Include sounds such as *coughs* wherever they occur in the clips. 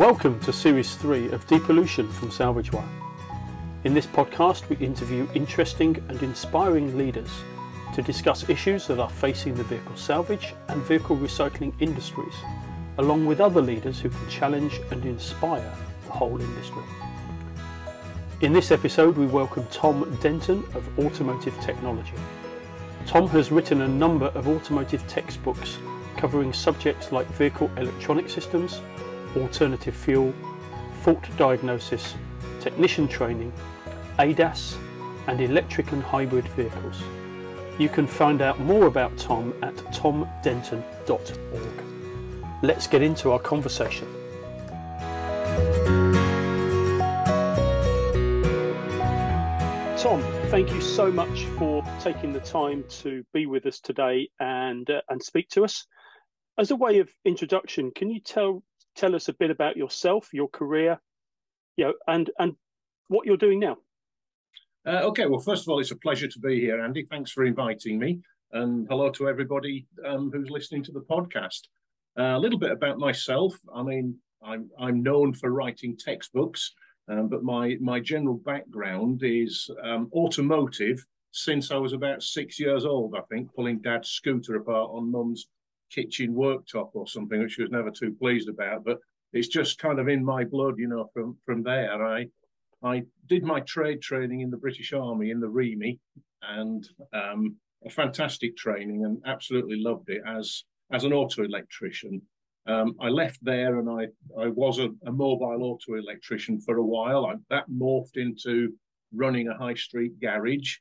Welcome to Series 3 of Depollution from Salvage Wire. In this podcast, we interview interesting and inspiring leaders to discuss issues that are facing the vehicle salvage and vehicle recycling industries, along with other leaders who can challenge and inspire the whole industry. In this episode, we welcome Tom Denton of Automotive Technology. Tom has written a number of automotive textbooks covering subjects like vehicle electronic systems, alternative fuel, fault diagnosis, technician training, ADAS, and electric and hybrid vehicles. You can find out more about Tom at tomdenton.org. Let's get into our conversation. Tom, thank you so much for taking the time to be with us today and uh, and speak to us. As a way of introduction, can you tell tell us a bit about yourself, your career, you know, and and what you're doing now? Uh, okay, well, first of all, it's a pleasure to be here, Andy. Thanks for inviting me, and hello to everybody um, who's listening to the podcast. Uh, a little bit about myself. I mean, I'm I'm known for writing textbooks, um, but my my general background is um, automotive. Since I was about six years old, I think, pulling Dad's scooter apart on Mum's kitchen worktop or something, which she was never too pleased about. But it's just kind of in my blood, you know. From from there, I I did my trade training in the British Army in the REME, and um, a fantastic training, and absolutely loved it as as an auto electrician. Um, I left there, and I I was a, a mobile auto electrician for a while. I, that morphed into running a high street garage.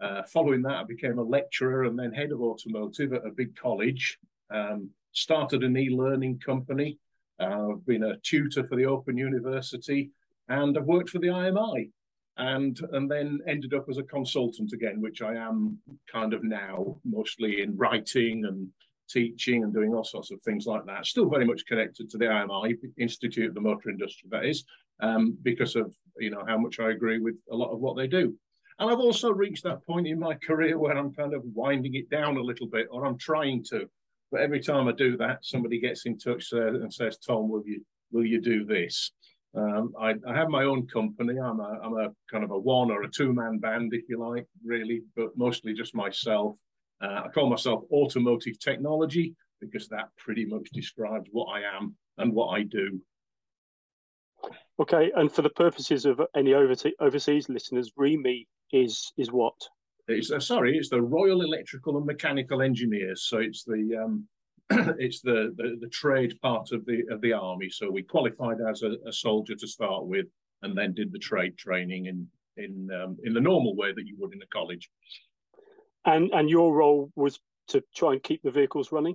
Uh, following that, I became a lecturer and then head of automotive at a big college. Um, started an e-learning company. Uh, I've been a tutor for the Open University and I've worked for the IMI and and then ended up as a consultant again, which I am kind of now, mostly in writing and teaching and doing all sorts of things like that. Still very much connected to the IMI Institute of the Motor Industry, that is, um, because of you know how much I agree with a lot of what they do. And I've also reached that point in my career where I'm kind of winding it down a little bit, or I'm trying to. But every time I do that, somebody gets in touch and says, "Tom, will you will you do this?" Um, I, I, have my own company. I'm a, I'm a kind of a one or a two man band, if you like, really, but mostly just myself. Uh, I call myself Automotive Technology because that pretty much describes what I am and what I do. Okay, and for the purposes of any overseas listeners, REME is is what? It's uh, sorry, it's the Royal Electrical and Mechanical Engineers. So it's the um, *clears throat* it's the, the, the trade part of the of the army. So we qualified as a, a soldier to start with, and then did the trade training in in um, in the normal way that you would in a college. And and your role was to try and keep the vehicles running.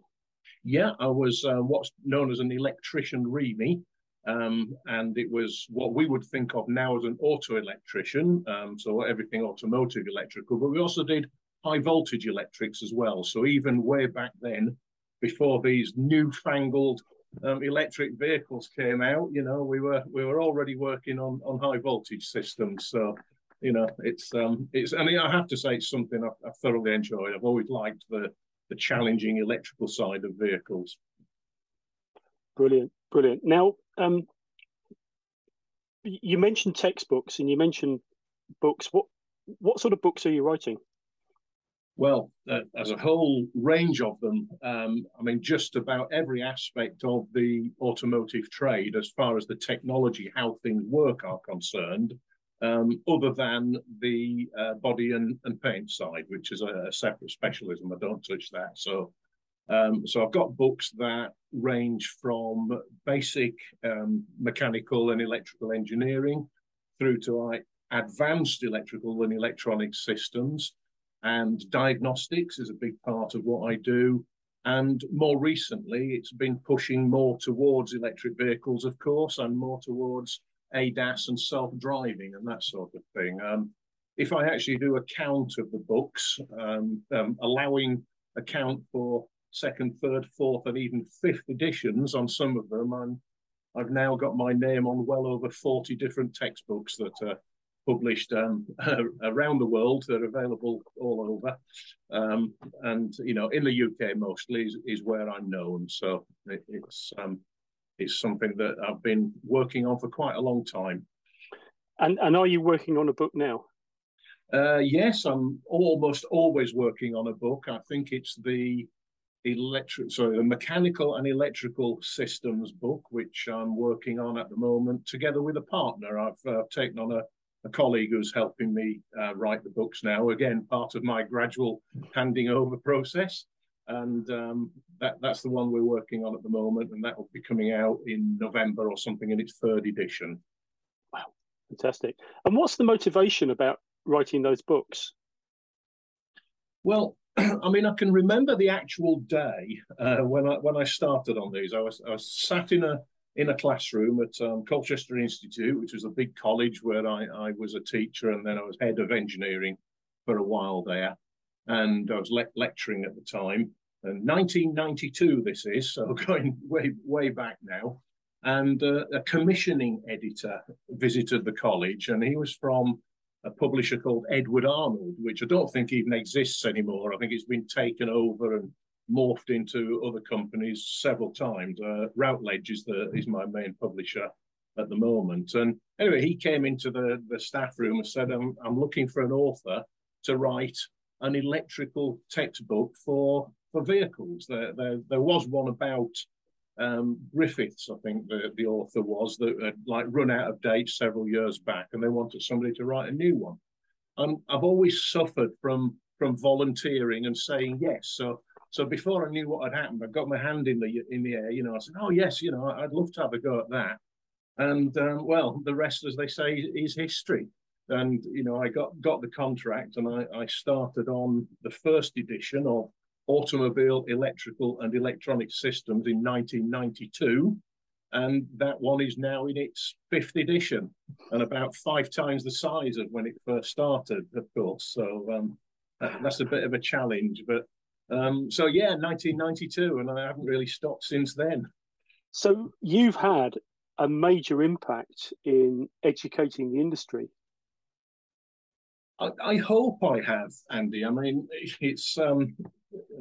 Yeah, I was uh, what's known as an electrician REME, um, and it was what we would think of now as an auto electrician. Um, so everything automotive electrical, but we also did high voltage electrics as well. So even way back then, before these newfangled um, electric vehicles came out, you know, we were we were already working on on high voltage systems. So, you know, it's um it's I mean I have to say it's something I've, I've thoroughly enjoyed. I've always liked the the challenging electrical side of vehicles. Brilliant, brilliant. Now, um, you mentioned textbooks and you mentioned books. What what sort of books are you writing? Well, uh, as a whole range of them, um, I mean, just about every aspect of the automotive trade, as far as the technology, how things work are concerned, um, other than the uh, body and, and, paint side, which is a, a, separate specialism. I don't touch that. So, um, so I've got books that range from basic um, mechanical and electrical engineering through to like advanced electrical and electronic systems and diagnostics is a big part of what I do. And more recently, it's been pushing more towards electric vehicles, of course, and more towards ADAS and self-driving and that sort of thing. Um, if I actually do a count of the books, um, um, allowing account for second, third, fourth, and even fifth editions on some of them, I'm, I've now got my name on well over 40 different textbooks that are published um, *laughs* around the world. They're available all over, um, and you know, in the UK mostly is, is where I'm known. So it, it's um, it's something that I've been working on for quite a long time. And and are you working on a book now? Uh, yes, I'm almost always working on a book. I think it's the electric, sorry, the mechanical and electrical systems book, which I'm working on at the moment, together with a partner. I've uh, taken on a, a, colleague who's helping me uh, write the books now. Again, part of my gradual handing over process, and um, that that's the one we're working on at the moment, and that will be coming out in November or something in its third edition. Wow, fantastic! And what's the motivation about writing those books? Well, *clears throat* I mean, I can remember the actual day uh, when I when I started on these. I was I was sat in a in a classroom at um, Colchester Institute, which was a big college where I, I was a teacher, and then I was head of engineering for a while there, and I was le- lecturing at the time. And 1992, this is so *laughs* going way way back now. And uh, a commissioning editor visited the college, and he was from a publisher called Edward Arnold, which I don't think even exists anymore. I think it's been taken over and morphed into other companies several times. Uh, Routledge is the is my main publisher at the moment. And anyway, he came into the, the staff room and said, I'm, I'm looking for an author to write an electrical textbook for for vehicles. There, there, there was one about um, Griffiths, I think the, the author was, that had like run out of date several years back, and they wanted somebody to write a new one. And I've always suffered from from volunteering and saying yes. So so before I knew what had happened, I got my hand in the in the air. You know, I said, "Oh yes, you know, I'd love to have a go at that." And um, well, the rest, as they say, is history. And you know, I got got the contract, and I, I started on the first edition of automobile electrical and electronic systems in 1992 and that one is now in its fifth edition and about five times the size of when it first started of course. So um, that's a bit of a challenge but um, so yeah 1992 and i haven't really stopped since then. So you've had a major impact in educating the industry. I, I hope I have, Andy. I mean, it's um,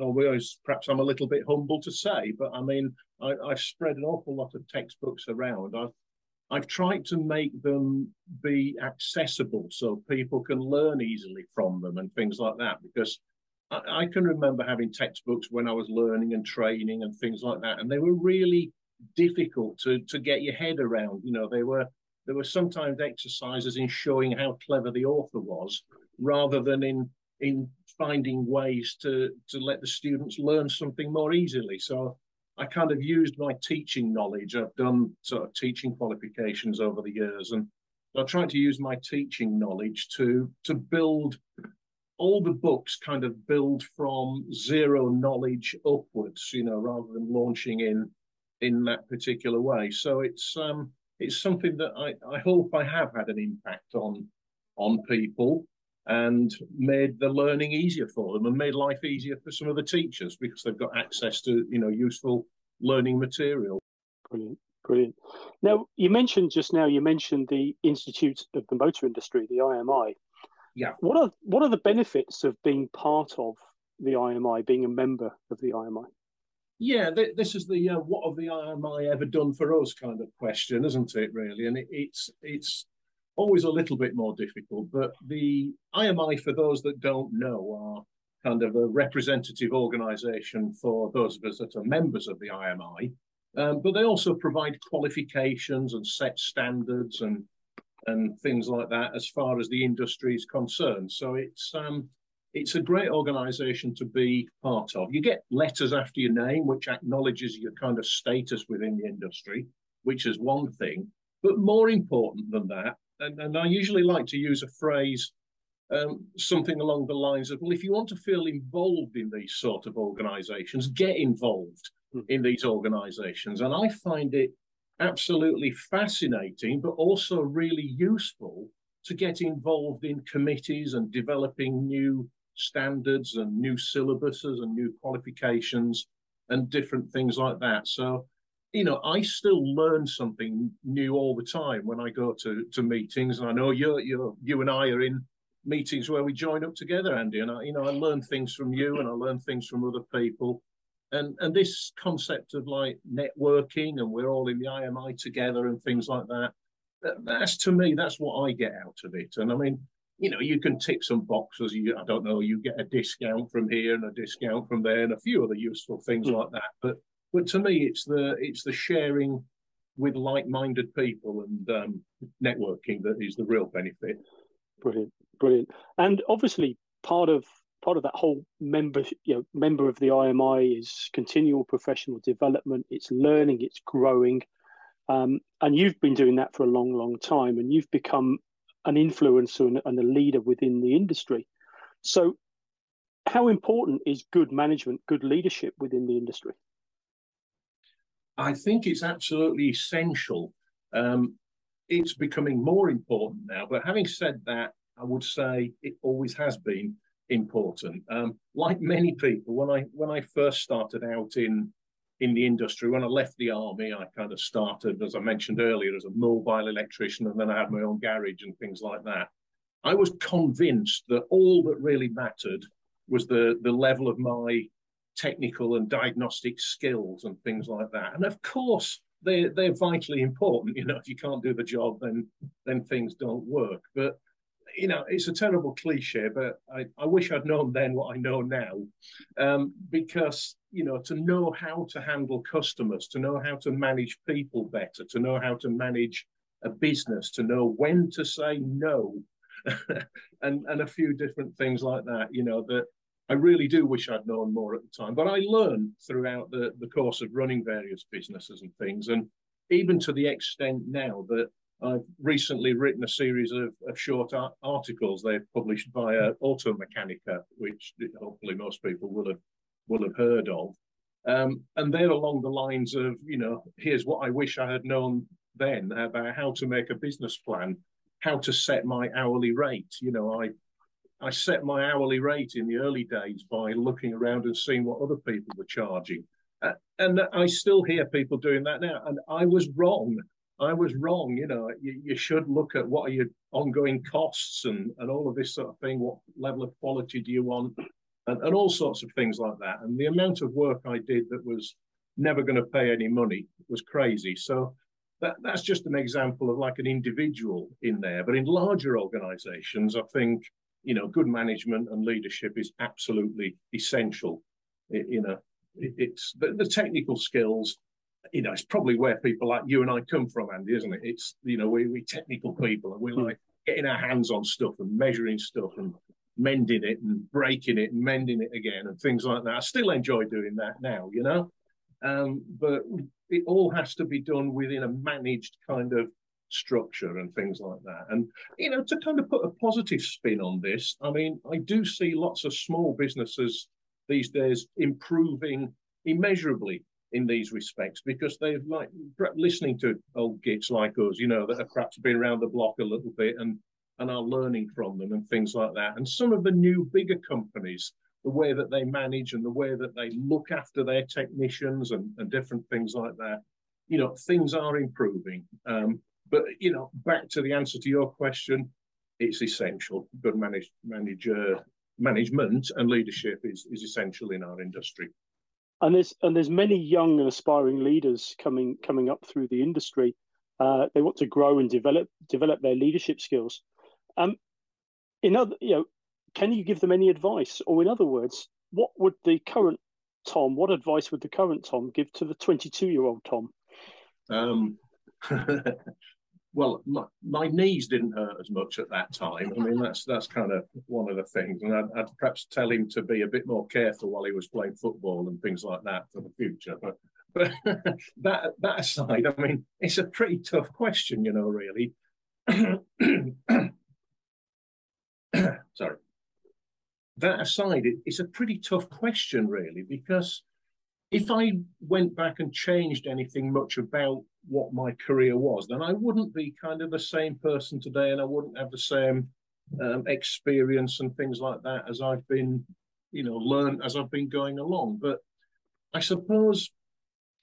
always perhaps I'm a little bit humble to say, but I mean, I, have spread an awful lot of textbooks around. I've I've tried to make them be accessible so people can learn easily from them and things like that. Because I, I can remember having textbooks when I was learning and training and things like that, and they were really difficult to to get your head around. You know, they were there were sometimes exercises in showing how clever the author was, rather than in in finding ways to to let the students learn something more easily. So I kind of used my teaching knowledge. I've done sort of teaching qualifications over the years, and I tried to use my teaching knowledge to to build all the books kind of build from zero knowledge upwards, you know, rather than launching in in that particular way. So it's um it's something that I, I hope I have had an impact on on people and made the learning easier for them and made life easier for some of the teachers because they've got access to you know useful learning material. Brilliant brilliant. Now you mentioned just now you mentioned the institute of the motor industry the IMI yeah. What are what are the benefits of being part of the IMI being a member of the IMI yeah, th- this is the uh, what have the IMI ever done for us kind of question, isn't it? Really, and it, it's it's always a little bit more difficult. But the IMI, for those that don't know, are kind of a representative organisation for those of us that are members of the IMI. Um, but they also provide qualifications and set standards and and things like that as far as the industry is concerned. So it's um, it's a great organisation to be part of. You get letters after your name, which acknowledges your kind of status within the industry, which is one thing. But more important than that, and, and I usually like to use a phrase, um, something along the lines of, well, if you want to feel involved in these sort of organizations, get involved mm. in these organizations. And I find it absolutely fascinating, but also really useful to get involved in committees and developing new standards and new syllabuses and new qualifications and different things like that. So you know, I still learn something new all the time when I go to to meetings, and I know you you you and I are in meetings where we join up together, Andy, and I you know I learn things from you and I learn things from other people, and and this concept of like networking and we're all in the IMI together and things like that, that that's to me that's what I get out of it. And I mean, you know, you can tick some boxes. You I don't know, you get a discount from here and a discount from there and a few other useful things mm. like that. But but to me, it's the it's the sharing with like-minded people and um, networking that is the real benefit. Brilliant, brilliant. And obviously, part of part of that whole member you know member of the IMI is continual professional development. It's learning, it's growing, um, and you've been doing that for a long, long time, and you've become an influencer and, and a leader within the industry. So, how important is good management, good leadership within the industry? I think it's absolutely essential. Um, it's becoming more important now. But having said that, I would say it always has been important. Um, like many people, when I when I first started out in in the industry, when I left the army, I kind of started, as I mentioned earlier, as a mobile electrician, and then I had my own garage and things like that. I was convinced that all that really mattered was the the level of my technical and diagnostic skills and things like that. And of course, they they're vitally important. *laughs* You know, if you can't do the job, then then things don't work. But you know, it's a terrible cliche, but I, I wish I'd known then what I know now, um, because you know, to know how to handle customers, to know how to manage people better, to know how to manage a business, to know when to say no, *laughs* and and a few different things like that. You know that I really do wish I'd known more at the time, but I learned throughout the, the course of running various businesses and things, and even to the extent now that I've recently written a series of, of short articles they've published via Automechanika, which hopefully most people will have will have heard of. Um, and they're along the lines of, you know, here's what I wish I had known then about how to make a business plan, how to set my hourly rate. You know, I I set my hourly rate in the early days by looking around and seeing what other people were charging. Uh, and I still hear people doing that now. And I was wrong. I was wrong. You know, you, you, should look at what are your ongoing costs and, and all of this sort of thing. What level of quality do you want? And, and all sorts of things like that. And the amount of work I did that was never going to pay any money was crazy. So that, that's just an example of like an individual in there. But in larger organizations, I think you know, good management and leadership is absolutely essential. It, you know, it, it's the, the, technical skills. You know, it's probably where people like you and I come from, Andy, isn't it? It's you know, we we technical people and we hmm. like getting our hands on stuff and measuring stuff and mending it and breaking it and mending it again and things like that. I still enjoy doing that now, you know. Um, but it all has to be done within a managed kind of structure and things like that. And, you know, to kind of put a positive spin on this, I mean, I do see lots of small businesses these days improving immeasurably in these respects because they've like listening to old gits like us, you know, that have perhaps been around the block a little bit and and are learning from them and things like that. And some of the new bigger companies, the way that they manage and the way that they look after their technicians and, and different things like that, you know, things are improving. Um, but you know, back to the answer to your question, it's essential. Good manage, manager management and leadership is is essential in our industry. And there's and there's many young and aspiring leaders coming coming up through the industry. Uh, they want to grow and develop develop their leadership skills. Um, in other, you know, can you give them any advice, or in other words, what would the current Tom, what advice would the current Tom give to the 22 year old Tom? Um, *laughs* well, my, my, knees didn't hurt as much at that time. I mean, that's that's kind of one of the things, and I'd, I'd, perhaps tell him to be a bit more careful while he was playing football and things like that for the future. But but *laughs* that that aside, I mean, it's a pretty tough question, you know, really. *clears throat* Sorry. That aside, it, it's a pretty tough question, really, because if I went back and changed anything much about what my career was, then I wouldn't be kind of the same person today, and I wouldn't have the same um, experience and things like that as I've been, you know, learned as I've been going along. But I suppose,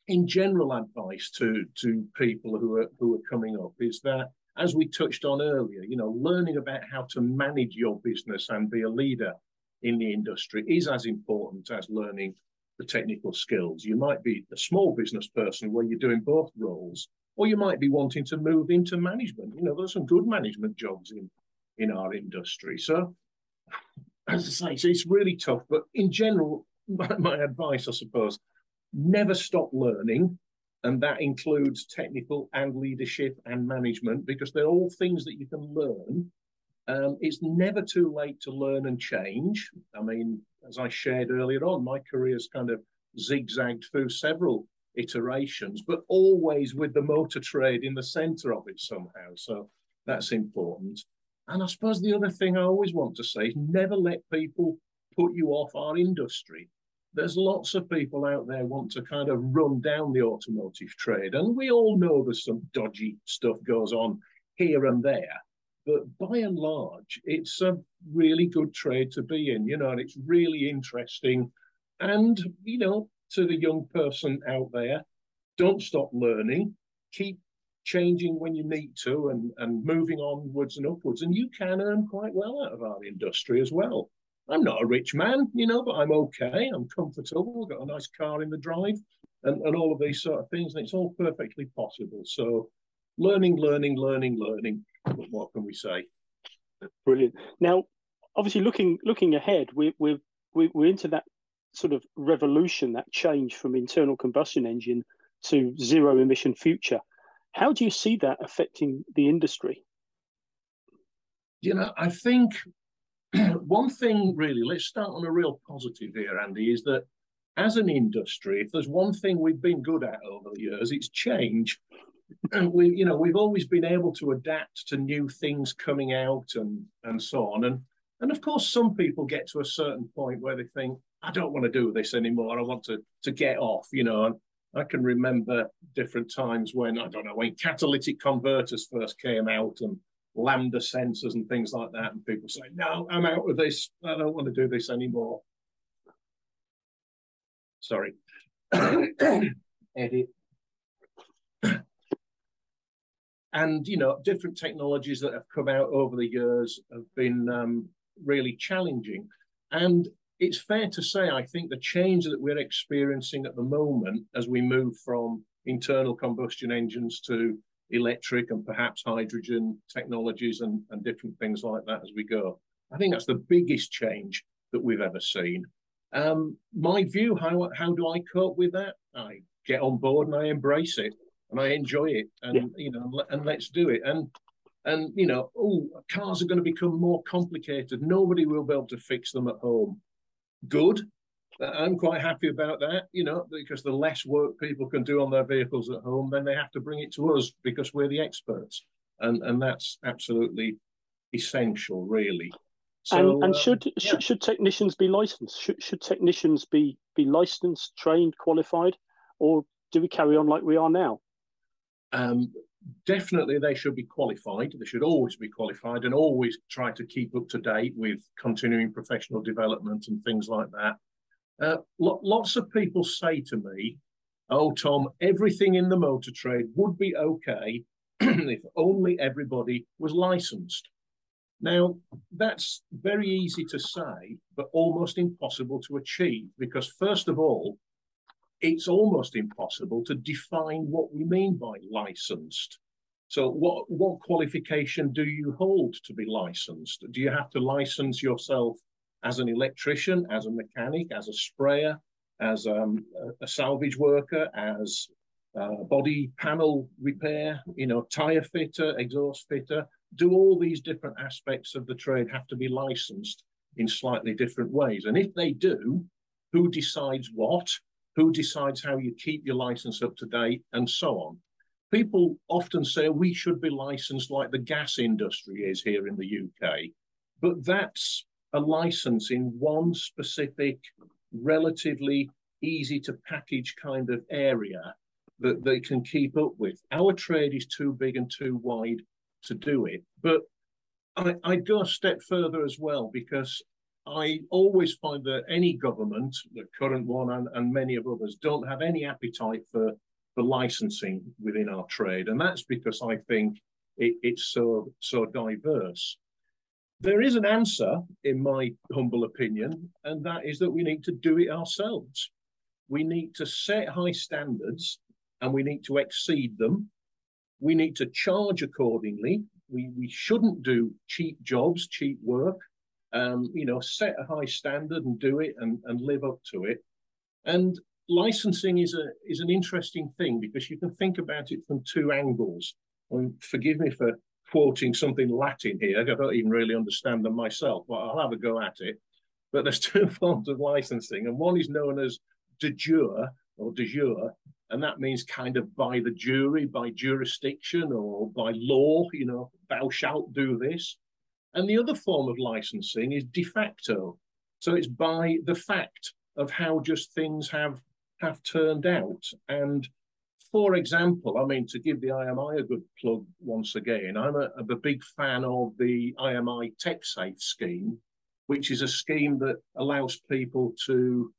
in general, advice to to people who are who are coming up is that, as we touched on earlier, you know, learning about how to manage your business and be a leader in the industry is as important as learning the technical skills. You might be a small business person where you're doing both roles, or you might be wanting to move into management. You know, there's some good management jobs in in our industry. So, as I say, it's really tough. But in general, *laughs* my, my advice, I suppose, never stop learning. And that includes technical and leadership and management because they're all things that you can learn. Um, it's never too late to learn and change. I mean, as I shared earlier on, my career's kind of zigzagged through several iterations, but always with the motor trade in the center of it somehow. So that's important. And I suppose the other thing I always want to say is never let people put you off our industry there's lots of people out there want to kind of run down the automotive trade, and we all know there's some dodgy stuff goes on here and there. But by and large, it's a really good trade to be in, you know, and it's really interesting. And, you know, to the young person out there, don't stop learning, keep changing when you need to and, and moving onwards and upwards. And you can earn quite well out of our industry as well. I'm not a rich man, you know, but I'm okay. I'm comfortable. I've got a nice car in the drive and, and all of these sort of things. And it's all perfectly possible. So learning, learning, learning, learning. What can we say? Brilliant. Now, obviously, looking looking ahead, we're we're, we're into that sort of revolution, that change from internal combustion engine to zero emission future. How do you see that affecting the industry? You know, I think *clears throat* one thing really, let's start on a real positive here, Andy, is that as an industry, if there's one thing we've been good at over the years, it's change. And we, you know, we've always been able to adapt to new things coming out and and so on. And and of course, some people get to a certain point where they think, I don't want to do this anymore. I want to to get off, you know. And I can remember different times when I don't know when catalytic converters first came out and lambda sensors and things like that. And people say, no, I'm out of this. I don't want to do this anymore. Sorry. *coughs* Edit. And, you know, different technologies that have come out over the years have been um, really challenging. And it's fair to say, I think the change that we're experiencing at the moment as we move from internal combustion engines to electric and perhaps hydrogen technologies and, and different things like that as we go. I think that's the biggest change that we've ever seen. Um, my view, how how do I cope with that? I get on board and I embrace it and I enjoy it, and yeah. you know, and let's do it. And and you know, oh, cars are going to become more complicated. Nobody will be able to fix them at home. Good, I'm quite happy about that, you know, because the less work people can do on their vehicles at home, then they have to bring it to us because we're the experts, and and that's absolutely essential, really. So, and, and should, um, yeah. should should technicians be licensed? Should should technicians be be licensed, trained, qualified, or do we carry on like we are now? Um, definitely, they should be qualified. They should always be qualified, and always try to keep up to date with continuing professional development and things like that. Uh, lo- lots of people say to me, Oh, Tom, everything in the motor trade would be okay *clears throat* if only everybody was licensed. Now, that's very easy to say, but almost impossible to achieve because, first of all, it's almost impossible to define what we mean by licensed. So, what, what qualification do you hold to be licensed? Do you have to license yourself as an electrician, as a mechanic, as a sprayer, as um, a, salvage worker, as a body panel repair, you know, tire fitter, exhaust fitter. Do all these different aspects of the trade have to be licensed in slightly different ways? And if they do, who decides what? Who decides how you keep your license up to date, and so on? People often say we should be licensed like the gas industry is here in the UK, but that's a license in one specific, relatively easy to package kind of area that they can keep up with. Our trade is too big and too wide to do it. But I, I go a step further as well because I always find that any government, the current one and, and many of others, don't have any appetite for, for licensing within our trade. And that's because I think it, it's so so diverse. There is an answer, in my humble opinion, and that is that we need to do it ourselves. we need to set high standards and we need to exceed them. We need to charge accordingly. We, we shouldn't do cheap jobs, cheap work. Um, you know, set a high standard and do it and, and live up to it. And licensing is a is an interesting thing because you can think about it from two angles. And forgive me for quoting something Latin here. I don't even really understand them myself, but I'll have a go at it. But there's *laughs* two forms of licensing, and one is known as de jure or de jure, and that means kind of by the jury, by jurisdiction, or by law. You know, thou shalt do this. And the other form of licensing is de facto. So it's by the fact of how just things have have turned out. And for example, I mean, to give the IMI a good plug once again, I'm a, big fan of the IMI TechSafe scheme, which is a scheme that allows people to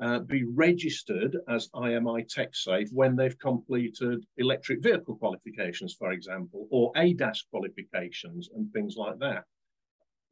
uh, be registered as IMI TechSafe when they've completed electric vehicle qualifications, for example, or ADAS qualifications and things like that.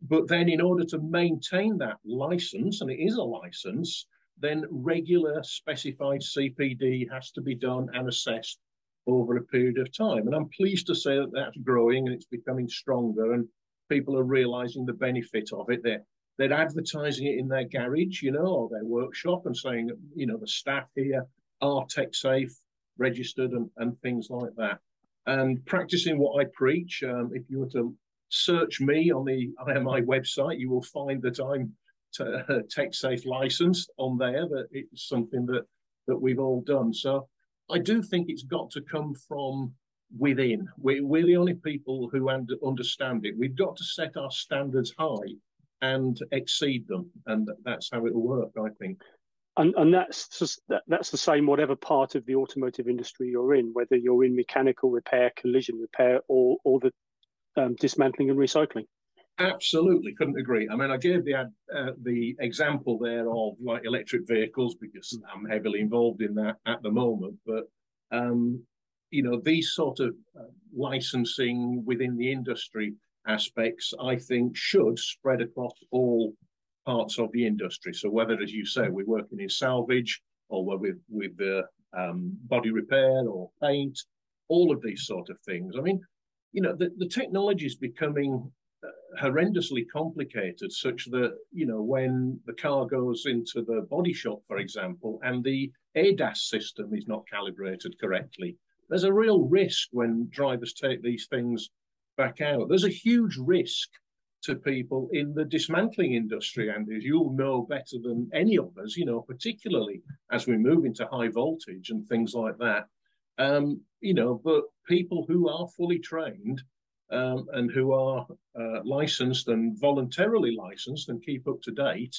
But then, in order to maintain that license, and it is a license, then regular specified CPD has to be done and assessed over a period of time. And I'm pleased to say that that's growing and it's becoming stronger, and people are realizing the benefit of it. They're, they're advertising it in their garage, you know, or their workshop and saying, you know, the staff here are TechSafe, registered, and, and things like that. And practicing what I preach, um, if you were to search me on the IMI *laughs* website, you will find that I'm uh, *laughs* TechSafe license on there that it's something that that we've all done. So i do think it's got to come from within. We, we're the only people who understand it. We've got to set our standards high and exceed them and that's how it'll work i think. And, and that's just, that, that's the same whatever part of the automotive industry you're in whether you're in mechanical repair collision repair or or the um, dismantling and recycling Absolutely, couldn't agree. I mean, I gave the uh, the example there of like electric vehicles because I'm heavily involved in that at the moment. But um, you know, these sort of uh, licensing within the industry aspects, I think, should spread across all parts of the industry. So whether, as you say, we're working in salvage or we're with with the um, body repair or paint, all of these sort of things. I mean, you know, the, the technology is becoming uh, horrendously complicated, such that you know when the car goes into the body shop, for example, and the ADAS system is not calibrated correctly, there's a real risk when drivers take these things back out. There's a huge risk to people in the dismantling industry, and as you'll know better than any of us, you know, particularly as we move into high voltage and things like that. Um, you know, but people who are fully trained um, and who are uh, licensed and voluntarily licensed and keep up to date,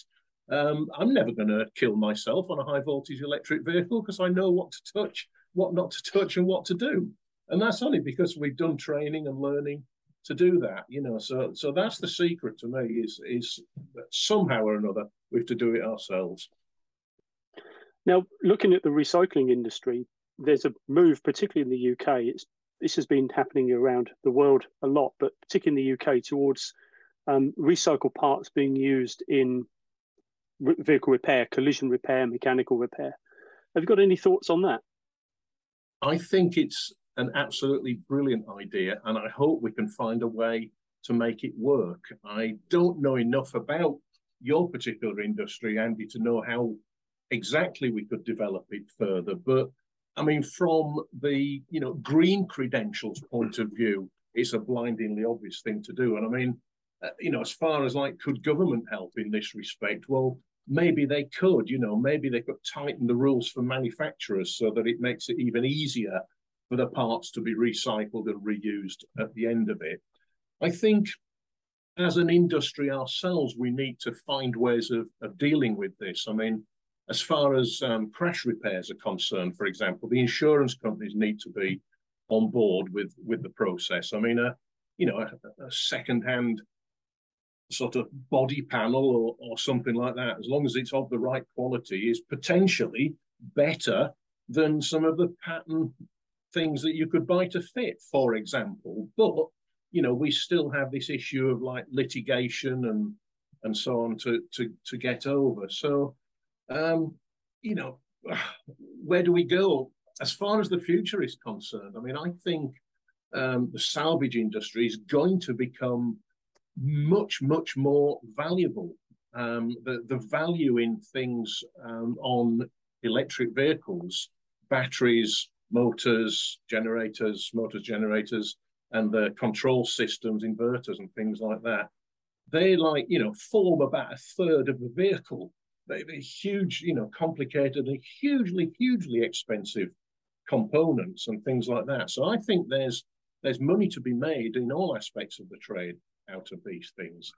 um, I'm never going to kill myself on a high voltage electric vehicle because I know what to touch, what not to touch, and what to do. And that's only because we've done training and learning to do that. You know, so so that's the secret to me is is that somehow or another we have to do it ourselves. Now, looking at the recycling industry, there's a move, particularly in the UK. This has been happening around the world a lot, but particularly in the UK, towards um, recycled parts being used in re- vehicle repair, collision repair, mechanical repair. Have you got any thoughts on that? I think it's an absolutely brilliant idea, and I hope we can find a way to make it work. I don't know enough about your particular industry, Andy, to know how exactly we could develop it further, but I mean, from the you know green credentials point of view, it's a blindingly obvious thing to do. And I mean, uh, you know, as far as like, could government help in this respect? Well, maybe they could. You know, maybe they could tighten the rules for manufacturers so that it makes it even easier for the parts to be recycled and reused at the end of it. I think as an industry ourselves, we need to find ways of, of dealing with this. I mean, as far as um, crash repairs are concerned, for example, the insurance companies need to be on board with with the process. I mean, a you know a, a second-hand sort of body panel or, or something like that, as long as it's of the right quality, is potentially better than some of the pattern things that you could buy to fit, for example. But you know, we still have this issue of like litigation and and so on to to to get over. So um, you know, *sighs* where do we go as far as the future is concerned? I mean, I think um, the salvage industry is going to become much, much more valuable. Um, the, the value in things um, on electric vehicles, batteries, motors, generators, motors, generators, and the control systems, inverters, and things like that, they like, you know, form about a third of the vehicle. Huge, you know, complicated and hugely, hugely expensive components and things like that. So I think there's there's money to be made in all aspects of the trade out of these things.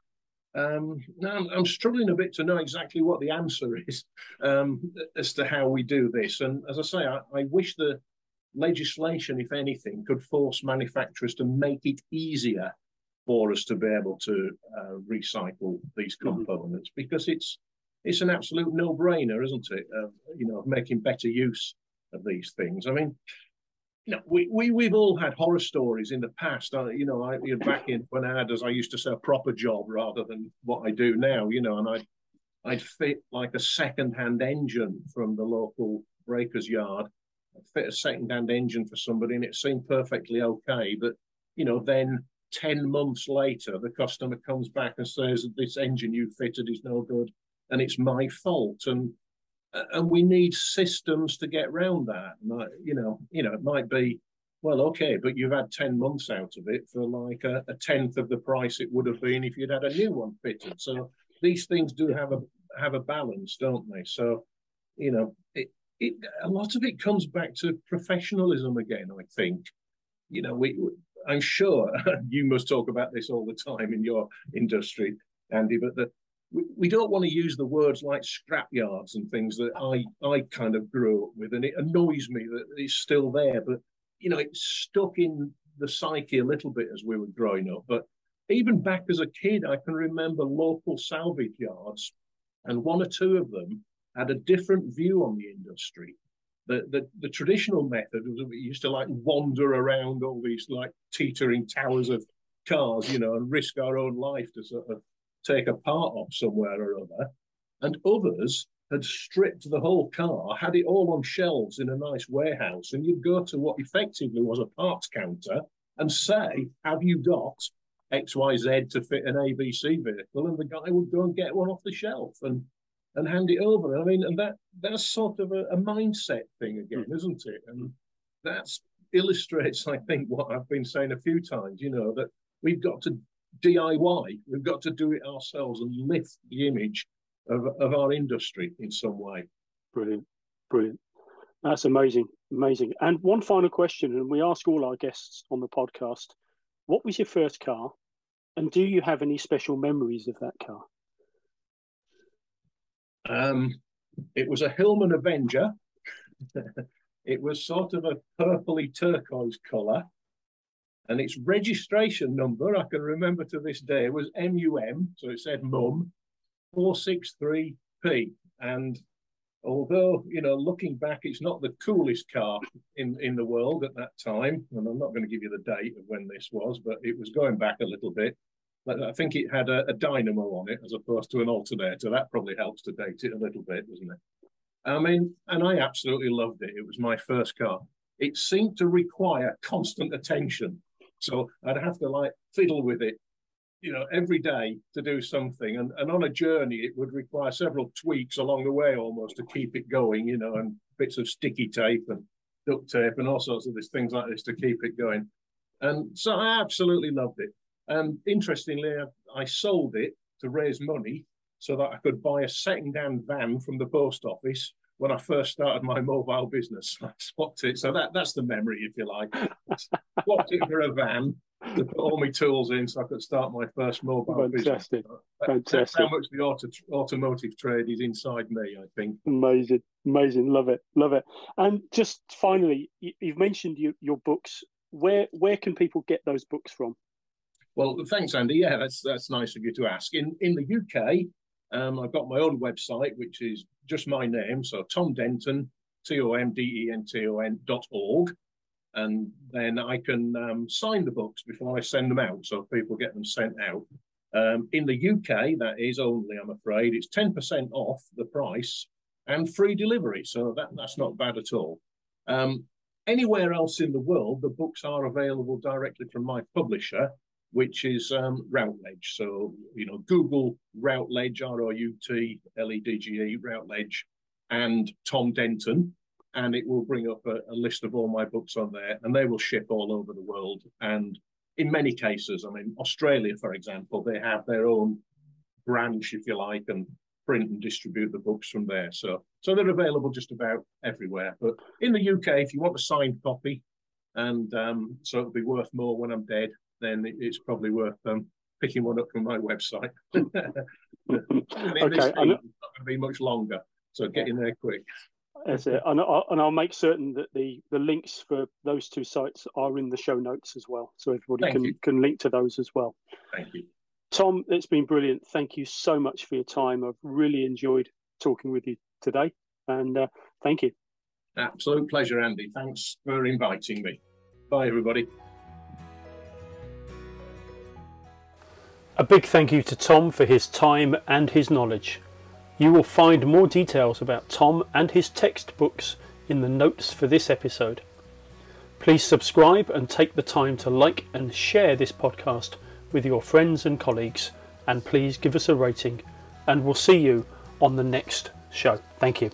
Um, now I'm, I'm, struggling a bit to know exactly what the answer *laughs* is um, as to how we do this. And as I say, I, I wish the legislation, if anything, could force manufacturers to make it easier for us to be able to uh, recycle these mm-hmm. components mm-hmm. because it's it's an absolute no-brainer, isn't it? Uh, you know, making better use of these things. I mean, you know, we, we we've all had horror stories in the past. I, you know, I you know, back in when I had, as I used to say, a proper job rather than what I do now. You know, and I'd I'd fit like a second-hand engine from the local breaker's yard. Fit a second-hand engine for somebody, and it seemed perfectly okay. But you know, then 10 months later, the customer comes back and says, that This engine you fitted is no good and it's my fault. And uh, and we need systems to get around that. And you know, you know, it might be, well, okay, but you've had 10 months out of it for like a, a tenth of the price it would have been if you'd had a new one fitted. So these things do have a have a balance, don't they? So, you know, it, it a lot of it comes back to professionalism again, I think. You know, we I'm sure *laughs* you must talk about this all the time in your industry, Andy, but that we, don't want to use the words like scrapyards and things that I, I kind of grew up with. And it annoys me that it's still there, but you know, it's stuck in the psyche a little bit as we were growing up. But even back as a kid, I can remember local salvage yards, and one or two of them had a different view on the industry the, the, the traditional method was we used to like wander around all these like teetering towers of cars, you know, and risk our own life to sort of take a part off somewhere or other. And others had stripped the whole car, had it all on shelves in a nice warehouse, and you'd go to what effectively was a parts counter and say, Have you got XYZ to fit an ABC vehicle? And the guy would go and get one off the shelf. And and hand it over. I mean, and that that's sort of a, a mindset thing again, mm. isn't it? And that illustrates, I think, what I've been saying a few times. You know that we've got to DIY, we've got to do it ourselves and lift the image of of our industry in some way. Brilliant, brilliant. That's amazing, amazing. And one final question, and we ask all our guests on the podcast: What was your first car, and do you have any special memories of that car? Um, it was a Hillman Avenger. *laughs* it was sort of a purpley turquoise colour. And its registration number, I can remember to this day, was MUM. So it said MUM 463P. And although, you know, looking back, it's not the coolest car in, in the world at that time. And I'm not going to give you the date of when this was, but it was going back a little bit. But I think it had a, a, dynamo on it as opposed to an alternator. That probably helps to date it a little bit, doesn't it? I mean, and I absolutely loved it. It was my first car. It seemed to require constant attention. So I'd have to like fiddle with it, you know, every day to do something. And, and on a journey, it would require several tweaks along the way almost to keep it going, you know, and bits of sticky tape and duct tape and all sorts of these things like this to keep it going. And so I absolutely loved it. And interestingly, I sold it to raise money so that I could buy a second-hand van from the post office when I first started my mobile business. *laughs* I swapped it. So that, that's the memory, if you like. swapped it for a van to put all my tools in so I could start my first mobile Fantastic. business. Fantastic. That's how much the auto, automotive trade is inside me, I think. Amazing. Amazing. Love it. Love it. And just finally, you've mentioned you, your books. Where where can people get those books from? Well, thanks, Andy. Yeah, that's that's nice of you to ask. In in the UK, um, I've got my own website, which is just my name, so Tom Denton, T O M D E N T O N dot org, and then I can um, sign the books before I send them out, so people get them sent out. Um, in the UK, that is only, I'm afraid, it's ten percent off the price and free delivery. So that, that's not bad at all. Um, anywhere else in the world, the books are available directly from my publisher, which is um, Routledge. So, you know, Google Routledge, R O U T L E D G E, Routledge, and Tom Denton, and it will bring up a, a, list of all my books on there, and they will ship all over the world. And in many cases, I mean, Australia, for example, they have their own branch, if you like, and print and distribute the books from there. So, so they're available just about everywhere. But in the UK, if you want a signed copy, and um, so it'll be worth more when I'm dead, then it's probably worth um, picking one up from my website. *laughs* *laughs* okay, it's not going to be much longer, so get in there quick. That's it, and, I, and I'll make certain that the the links for those two sites are in the show notes as well, so everybody Thank can you. can link to those as well. Thank you. Tom, it's been brilliant. Thank you so much for your time. I've really enjoyed talking with you today, and uh, thank you. Absolute pleasure, Andy. Thanks for inviting me. Bye, everybody. A big thank you to Tom for his time and his knowledge. You will find more details about Tom and his textbooks in the notes for this episode. Please subscribe and take the time to like and share this podcast with your friends and colleagues, and please give us a rating. And we'll see you on the next show. Thank you.